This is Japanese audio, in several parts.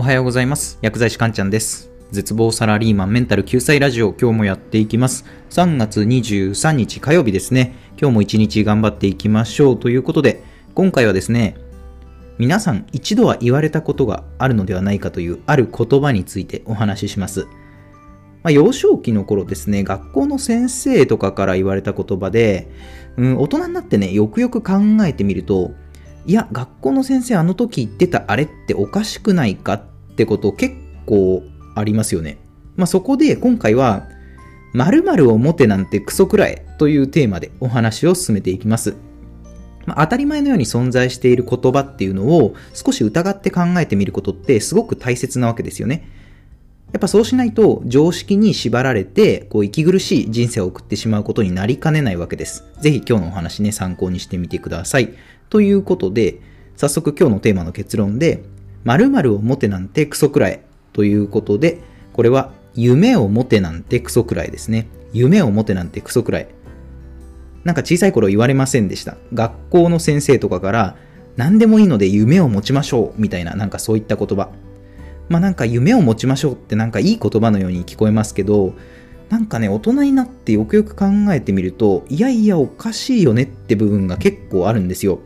おはようございます。薬剤師かんちゃんです。絶望サラリーマンメンタル救済ラジオ、今日もやっていきます。3月23日火曜日ですね。今日も一日頑張っていきましょうということで、今回はですね、皆さん一度は言われたことがあるのではないかというある言葉についてお話しします。まあ、幼少期の頃ですね、学校の先生とかから言われた言葉で、うん、大人になってね、よくよく考えてみると、いや、学校の先生あの時言ってたあれっておかしくないかっってこと結構ありますよね。まあ、そこで今回は、〇〇を持てなんてクソくらえというテーマでお話を進めていきます。まあ、当たり前のように存在している言葉っていうのを少し疑って考えてみることってすごく大切なわけですよね。やっぱそうしないと常識に縛られてこう息苦しい人生を送ってしまうことになりかねないわけです。ぜひ今日のお話ね参考にしてみてください。ということで早速今日のテーマの結論で〇〇を持てなんてクソくらえということでこれは夢を持てなんてクソくらいですね。夢を持てなんてクソくらい。なんか小さい頃言われませんでした。学校の先生とかから何でもいいので夢を持ちましょうみたいななんかそういった言葉。まあなんか夢を持ちましょうってなんかいい言葉のように聞こえますけど、なんかね、大人になってよくよく考えてみると、いやいやおかしいよねって部分が結構あるんですよ。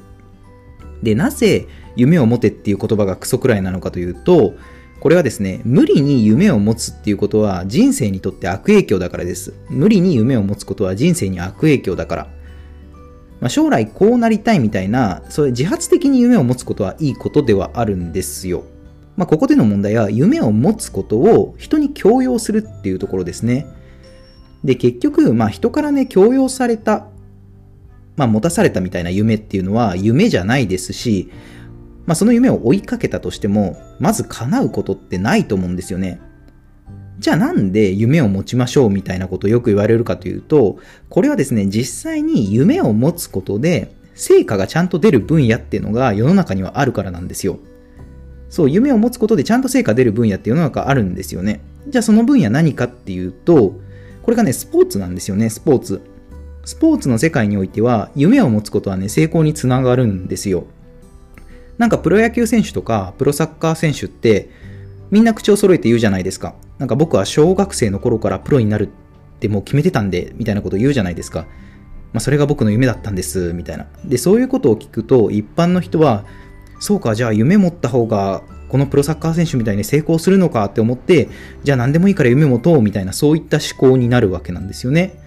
で、なぜ夢を持てっていう言葉がクソくらいなのかというと、これはですね、無理に夢を持つっていうことは人生にとって悪影響だからです。無理に夢を持つことは人生に悪影響だから。まあ、将来こうなりたいみたいな、そういう自発的に夢を持つことはいいことではあるんですよ。まあ、ここでの問題は夢を持つことを人に強要するっていうところですね。で、結局、まあ、人からね、強要された、まあ、持たされたみたいな夢っていうのは夢じゃないですし、まあ、その夢を追いかけたとしても、まず叶うことってないと思うんですよね。じゃあなんで夢を持ちましょうみたいなことをよく言われるかというと、これはですね、実際に夢を持つことで、成果がちゃんと出る分野っていうのが世の中にはあるからなんですよ。そう、夢を持つことでちゃんと成果出る分野って世の中あるんですよね。じゃあその分野何かっていうと、これがね、スポーツなんですよね、スポーツ。スポーツの世界においては、夢を持つことはね、成功につながるんですよ。なんかプロ野球選手とかプロサッカー選手ってみんな口を揃えて言うじゃないですか。なんか僕は小学生の頃からプロになるってもう決めてたんで、みたいなこと言うじゃないですか。まあそれが僕の夢だったんです、みたいな。で、そういうことを聞くと一般の人は、そうか、じゃあ夢持った方がこのプロサッカー選手みたいに成功するのかって思って、じゃあ何でもいいから夢持とうみたいなそういった思考になるわけなんですよね。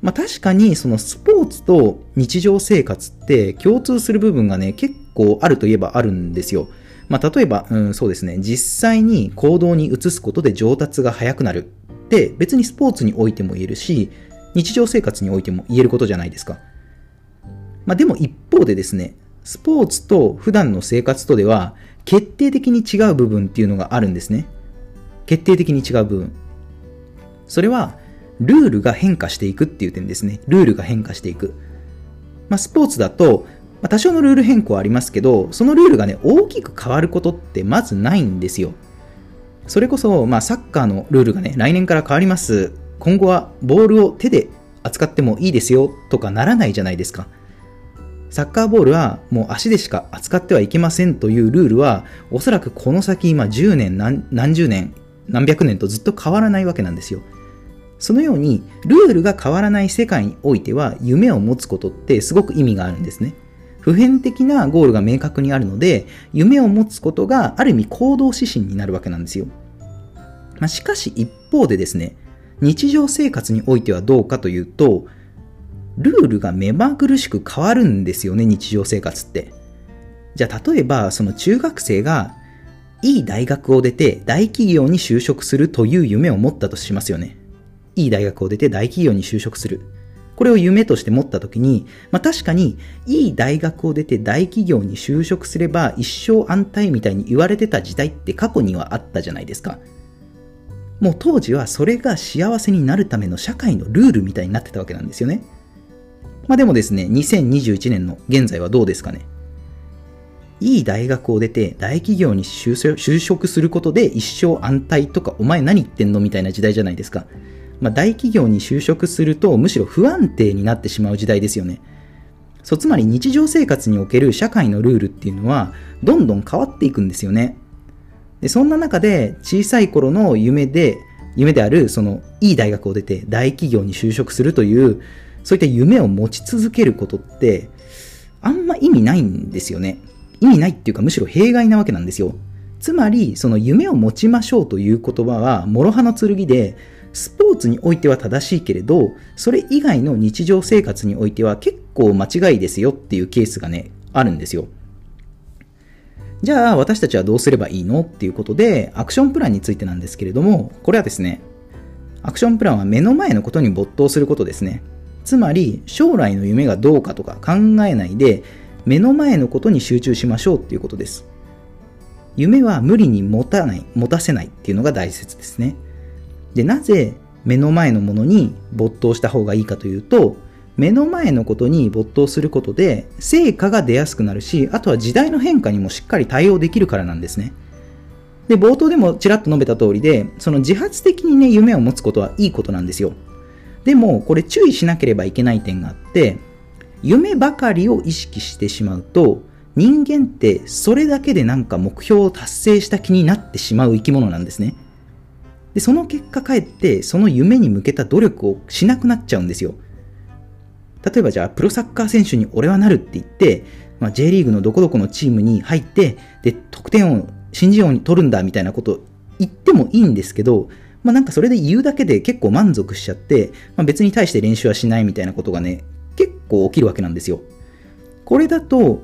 まあ確かにそのスポーツと日常生活って共通する部分がね結構あるといえばあるんですよ。まあ例えば、うん、そうですね、実際に行動に移すことで上達が早くなるって別にスポーツにおいても言えるし、日常生活においても言えることじゃないですか。まあでも一方でですね、スポーツと普段の生活とでは決定的に違う部分っていうのがあるんですね。決定的に違う部分。それはルールが変化していくっていう点ですね。ルールが変化していく。まあ、スポーツだと、まあ、多少のルール変更はありますけど、そのルールがね、大きく変わることってまずないんですよ。それこそ、まあ、サッカーのルールがね、来年から変わります。今後はボールを手で扱ってもいいですよとかならないじゃないですか。サッカーボールはもう足でしか扱ってはいけませんというルールは、おそらくこの先今10年何、何十年、何百年とずっと変わらないわけなんですよ。そのように、ルールが変わらない世界においては、夢を持つことってすごく意味があるんですね。普遍的なゴールが明確にあるので、夢を持つことがある意味行動指針になるわけなんですよ。まあ、しかし一方でですね、日常生活においてはどうかというと、ルールが目まぐるしく変わるんですよね、日常生活って。じゃあ例えば、その中学生がいい大学を出て大企業に就職するという夢を持ったとしますよね。いい大学を出て大企業に就職する。これを夢として持ったときに、まあ確かに、いい大学を出て大企業に就職すれば一生安泰みたいに言われてた時代って過去にはあったじゃないですか。もう当時はそれが幸せになるための社会のルールみたいになってたわけなんですよね。まあでもですね、2021年の現在はどうですかね。いい大学を出て大企業に就職することで一生安泰とかお前何言ってんのみたいな時代じゃないですか。まあ、大企業に就職するとむしろ不安定になってしまう時代ですよね。そうつまり日常生活における社会のルールっていうのはどんどん変わっていくんですよね。でそんな中で小さい頃の夢で夢であるそのいい大学を出て大企業に就職するというそういった夢を持ち続けることってあんま意味ないんですよね意味ないっていうかむしろ弊害なわけなんですよつまりその夢を持ちましょうという言葉は諸刃の剣でスポーツにおいては正しいけれどそれ以外の日常生活においては結構間違いですよっていうケースがねあるんですよ。じゃあ私たちはどうすればいいのっていうことでアクションプランについてなんですけれどもこれはですねアクションプランは目の前のことに没頭することですね。つまり将来の夢がどうかとか考えないで目の前のことに集中しましょうっていうことです。夢は無理に持たない持たせないっていうのが大切ですね。でなぜ目の前のものに没頭した方がいいかというと目の前のことに没頭することで成果が出やすくなるし、あとは時代の変化にもしっかり対応できるからなんですね。で、冒頭でもちらっと述べた通りで、その自発的にね、夢を持つことはいいことなんですよ。でも、これ注意しなければいけない点があって、夢ばかりを意識してしまうと、人間ってそれだけでなんか目標を達成した気になってしまう生き物なんですね。で、その結果かえってその夢に向けた努力をしなくなっちゃうんですよ。例えばじゃあ、プロサッカー選手に俺はなるって言って、まあ、J リーグのどこどこのチームに入って、で、得点を新人王に取るんだみたいなこと言ってもいいんですけど、まあなんかそれで言うだけで結構満足しちゃって、まあ、別に対して練習はしないみたいなことがね、結構起きるわけなんですよ。これだと、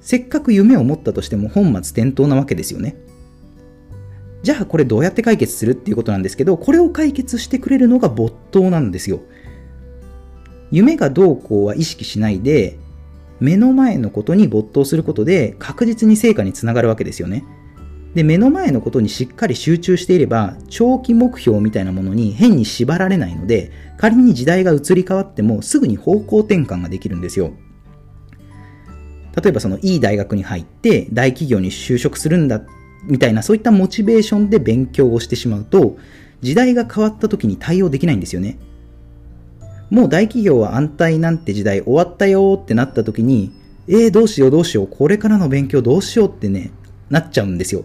せっかく夢を持ったとしても本末転倒なわけですよね。じゃあこれどうやって解決するっていうことなんですけど、これを解決してくれるのが没頭なんですよ。夢がどうこうは意識しないで、目の前のことに没頭することで確実に成果につながるわけですよね。で、目の前のことにしっかり集中していれば、長期目標みたいなものに変に縛られないので、仮に時代が移り変わってもすぐに方向転換ができるんですよ。例えばそのいい大学に入って大企業に就職するんだみたいなそういったモチベーションで勉強をしてしまうと、時代が変わった時に対応できないんですよね。もう大企業は安泰なんて時代終わったよってなった時に、えー、どうしようどうしよう、これからの勉強どうしようってね、なっちゃうんですよ。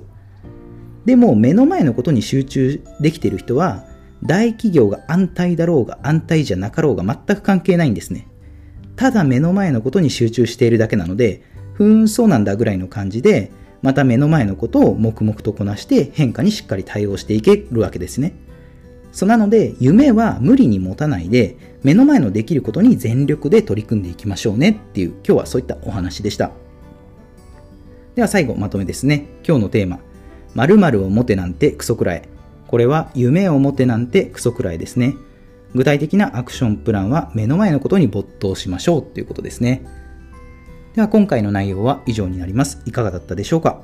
でも目の前のことに集中できている人は、大企業が安泰だろうが安泰じゃなかろうが全く関係ないんですね。ただ目の前のことに集中しているだけなので、ふーん、そうなんだぐらいの感じで、また目の前のことを黙々とこなして変化にしっかり対応していけるわけですね。そうなので、夢は無理に持たないで、目の前のできることに全力で取り組んでいきましょうねっていう、今日はそういったお話でした。では最後、まとめですね。今日のテーマ、〇〇を持てなんてクソくらい。これは夢を持てなんてクソくらいですね。具体的なアクションプランは目の前のことに没頭しましょうということですね。では今回の内容は以上になります。いかがだったでしょうか？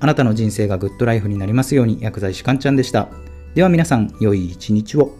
あなたの人生がグッドライフになりますように薬剤師かんちゃんでした。では皆さん、良い一日を。